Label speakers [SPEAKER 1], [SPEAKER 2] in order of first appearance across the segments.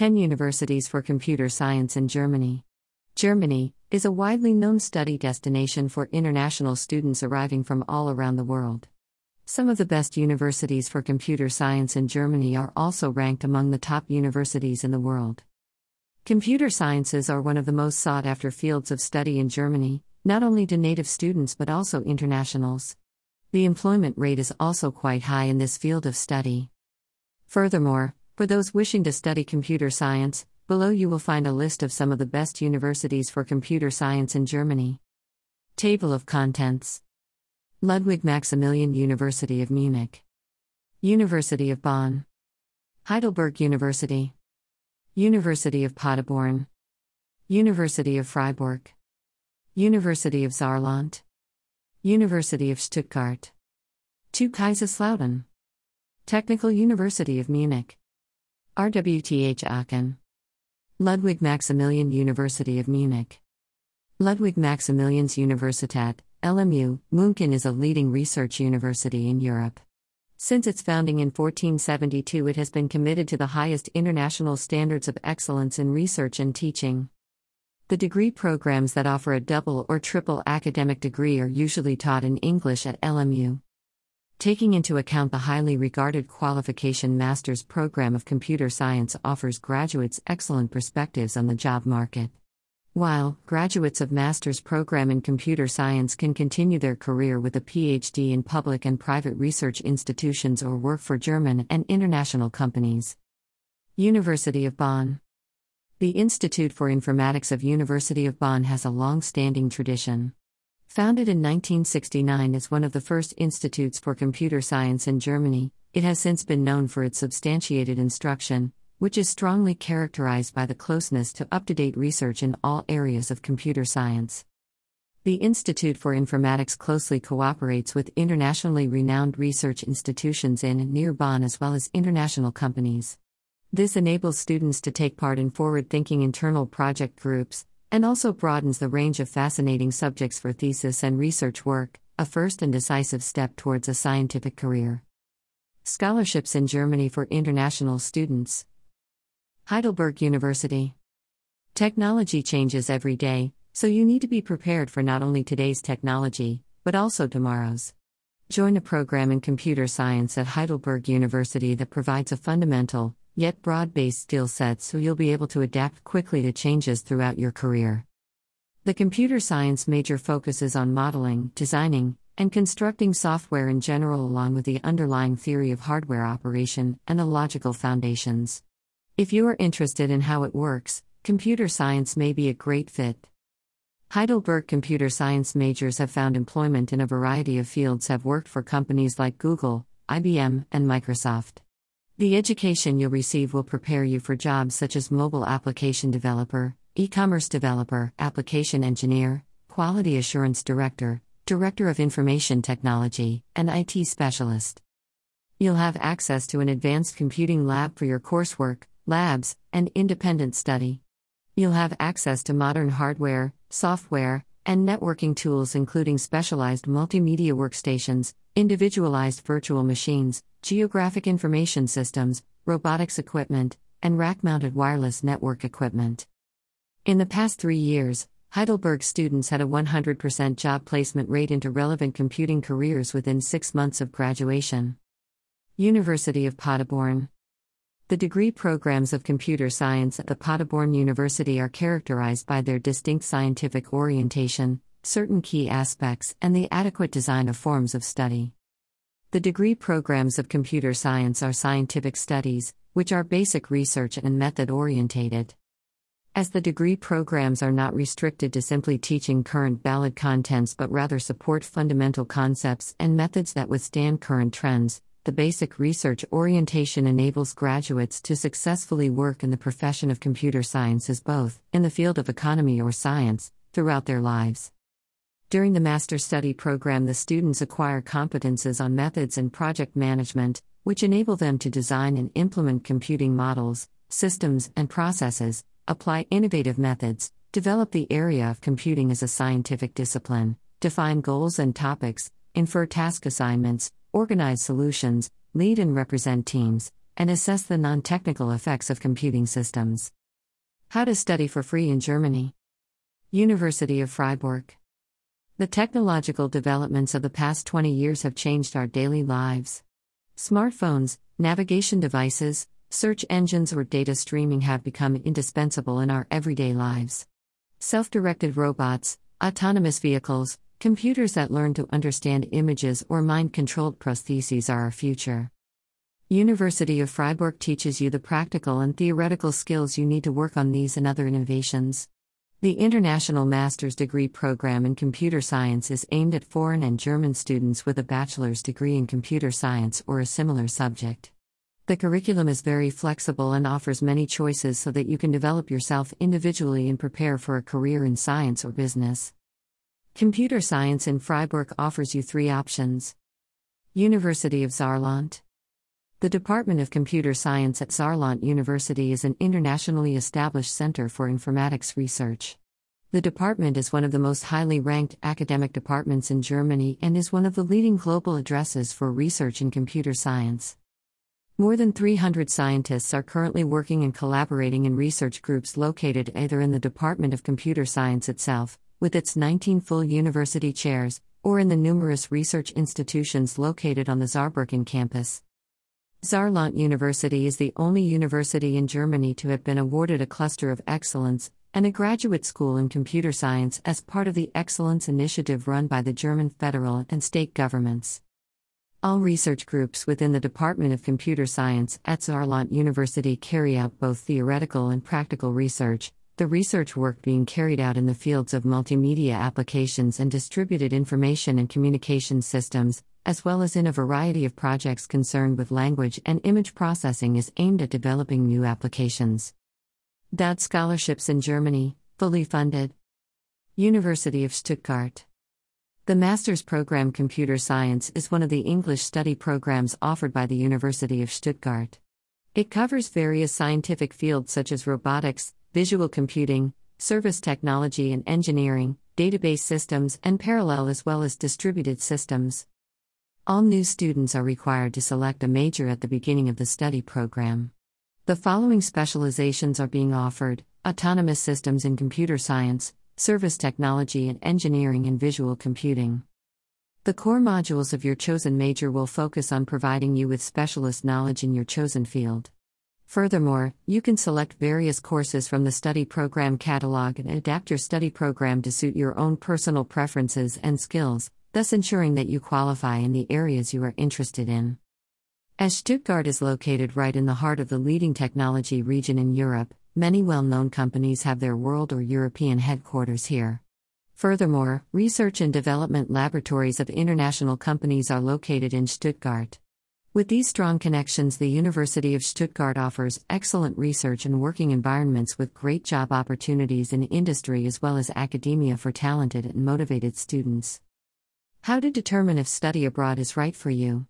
[SPEAKER 1] 10 Universities for Computer Science in Germany. Germany is a widely known study destination for international students arriving from all around the world. Some of the best universities for computer science in Germany are also ranked among the top universities in the world. Computer sciences are one of the most sought after fields of study in Germany, not only to native students but also internationals. The employment rate is also quite high in this field of study. Furthermore, for those wishing to study computer science, below you will find a list of some of the best universities for computer science in Germany. Table of Contents. Ludwig Maximilian University of Munich, University of Bonn, Heidelberg University, University of Paderborn, University of Freiburg, University of Saarland, University of Stuttgart, TU Kaiserslautern, Technical University of Munich. RWTH Aachen. Ludwig Maximilian University of Munich. Ludwig Maximilians Universität, LMU, München is a leading research university in Europe. Since its founding in 1472, it has been committed to the highest international standards of excellence in research and teaching. The degree programs that offer a double or triple academic degree are usually taught in English at LMU. Taking into account the highly regarded qualification master's program of computer science offers graduates excellent perspectives on the job market. While graduates of master's program in computer science can continue their career with a PhD in public and private research institutions or work for German and international companies. University of Bonn The Institute for Informatics of University of Bonn has a long-standing tradition. Founded in 1969 as one of the first institutes for computer science in Germany, it has since been known for its substantiated instruction, which is strongly characterized by the closeness to up to date research in all areas of computer science. The Institute for Informatics closely cooperates with internationally renowned research institutions in and near Bonn as well as international companies. This enables students to take part in forward thinking internal project groups, and also broadens the range of fascinating subjects for thesis and research work, a first and decisive step towards a scientific career. Scholarships in Germany for international students. Heidelberg University. Technology changes every day, so you need to be prepared for not only today's technology, but also tomorrow's. Join a program in computer science at Heidelberg University that provides a fundamental, yet broad based skill set so you'll be able to adapt quickly to changes throughout your career. The computer science major focuses on modeling, designing, and constructing software in general, along with the underlying theory of hardware operation and the logical foundations. If you are interested in how it works, computer science may be a great fit. Heidelberg computer science majors have found employment in a variety of fields, have worked for companies like Google, IBM, and Microsoft. The education you'll receive will prepare you for jobs such as mobile application developer, e commerce developer, application engineer, quality assurance director, director of information technology, and IT specialist. You'll have access to an advanced computing lab for your coursework, labs, and independent study. You'll have access to modern hardware, software, and networking tools, including specialized multimedia workstations, individualized virtual machines, geographic information systems, robotics equipment, and rack mounted wireless network equipment. In the past three years, Heidelberg students had a 100% job placement rate into relevant computing careers within six months of graduation. University of Paderborn The degree programs of computer science at the Paderborn University are characterized by their distinct scientific orientation, certain key aspects, and the adequate design of forms of study. The degree programs of computer science are scientific studies, which are basic research and method orientated. As the degree programs are not restricted to simply teaching current valid contents but rather support fundamental concepts and methods that withstand current trends, the basic research orientation enables graduates to successfully work in the profession of computer sciences both in the field of economy or science throughout their lives. During the master study program, the students acquire competences on methods and project management, which enable them to design and implement computing models, systems, and processes, apply innovative methods, develop the area of computing as a scientific discipline, define goals and topics, infer task assignments, organize solutions, lead and represent teams, and assess the non technical effects of computing systems. How to study for free in Germany. University of Freiburg. The technological developments of the past 20 years have changed our daily lives. Smartphones, navigation devices, search engines, or data streaming have become indispensable in our everyday lives. Self directed robots, autonomous vehicles, computers that learn to understand images, or mind controlled prostheses are our future. University of Freiburg teaches you the practical and theoretical skills you need to work on these and other innovations. The International Master's Degree Program in Computer Science is aimed at foreign and German students with a bachelor's degree in computer science or a similar subject. The curriculum is very flexible and offers many choices so that you can develop yourself individually and prepare for a career in science or business. Computer Science in Freiburg offers you three options University of Saarland. The Department of Computer Science at Saarland University is an internationally established center for informatics research. The department is one of the most highly ranked academic departments in Germany and is one of the leading global addresses for research in computer science. More than 300 scientists are currently working and collaborating in research groups located either in the Department of Computer Science itself, with its 19 full university chairs, or in the numerous research institutions located on the Saarbrücken campus. Saarland University is the only university in Germany to have been awarded a Cluster of Excellence and a graduate school in computer science as part of the Excellence Initiative run by the German federal and state governments. All research groups within the Department of Computer Science at Saarland University carry out both theoretical and practical research, the research work being carried out in the fields of multimedia applications and distributed information and communication systems, as well as in a variety of projects concerned with language and image processing, is aimed at developing new applications. DAAD scholarships in Germany, fully funded. University of Stuttgart. The master's program Computer Science is one of the English study programs offered by the University of Stuttgart. It covers various scientific fields such as robotics, visual computing, service technology and engineering, database systems, and parallel as well as distributed systems. All new students are required to select a major at the beginning of the study program. The following specializations are being offered autonomous systems in computer science, service technology and engineering and visual computing. The core modules of your chosen major will focus on providing you with specialist knowledge in your chosen field. Furthermore, you can select various courses from the study program catalog and adapt your study program to suit your own personal preferences and skills, thus ensuring that you qualify in the areas you are interested in. As Stuttgart is located right in the heart of the leading technology region in Europe, many well known companies have their world or European headquarters here. Furthermore, research and development laboratories of international companies are located in Stuttgart. With these strong connections, the University of Stuttgart offers excellent research and working environments with great job opportunities in industry as well as academia for talented and motivated students. How to determine if study abroad is right for you.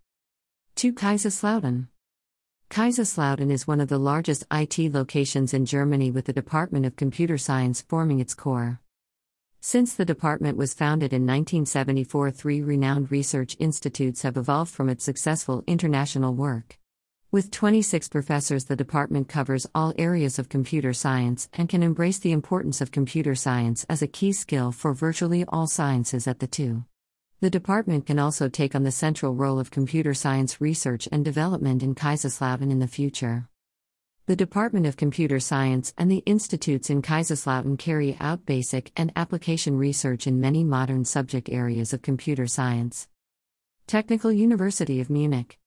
[SPEAKER 1] TU Kaiserslautern. Kaiserslautern is one of the largest IT locations in Germany with the Department of Computer Science forming its core. Since the department was founded in 1974, three renowned research institutes have evolved from its successful international work. With 26 professors, the department covers all areas of computer science and can embrace the importance of computer science as a key skill for virtually all sciences at the TU. The department can also take on the central role of computer science research and development in Kaiserslautern in the future. The Department of Computer Science and the institutes in Kaiserslautern carry out basic and application research in many modern subject areas of computer science. Technical University of Munich.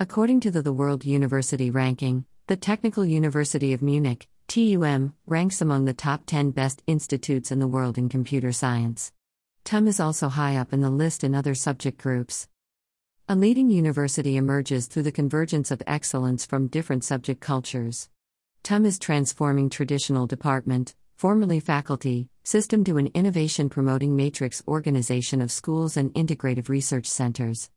[SPEAKER 1] According to the, the World University Ranking, the Technical University of Munich, TUM, ranks among the top 10 best institutes in the world in computer science. TUM is also high up in the list in other subject groups. A leading university emerges through the convergence of excellence from different subject cultures. TUM is transforming traditional department, formerly faculty, system to an innovation promoting matrix organization of schools and integrative research centers.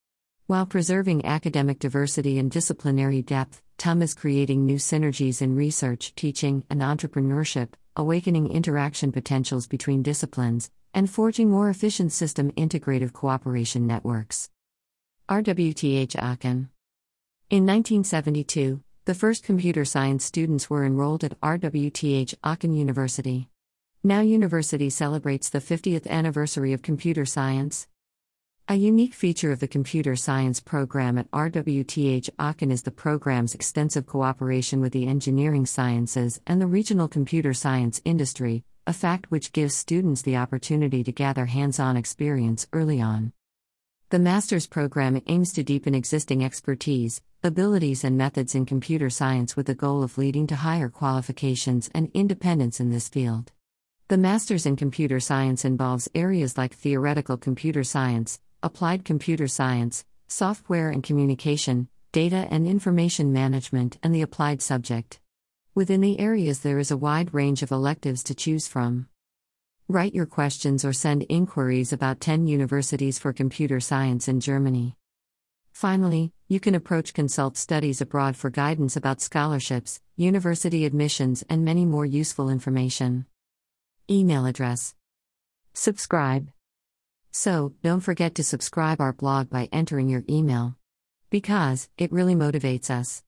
[SPEAKER 1] While preserving academic diversity and disciplinary depth, TUM is creating new synergies in research, teaching, and entrepreneurship, awakening interaction potentials between disciplines, and forging more efficient system integrative cooperation networks. RWTH Aachen. In 1972, The first computer science students were enrolled at RWTH Aachen University. Now University celebrates the 50th anniversary of computer science. A unique feature of the computer science program at RWTH Aachen is the program's extensive cooperation with the engineering sciences and the regional computer science industry, a fact which gives students the opportunity to gather hands on experience early on. The master's program aims to deepen existing expertise, abilities, and methods in computer science with the goal of leading to higher qualifications and independence in this field. The master's in computer science involves areas like theoretical computer science, applied computer science, software and communication, data and information management, and the applied subject. Within the areas, there is a wide range of electives to choose from. Write your questions or send inquiries about 10 universities for computer science in Germany. Finally, you can approach Consult Studies Abroad for guidance about scholarships, university admissions, and many more useful information. Email address. Subscribe. So, don't forget to subscribe our blog by entering your email. Because it really motivates us.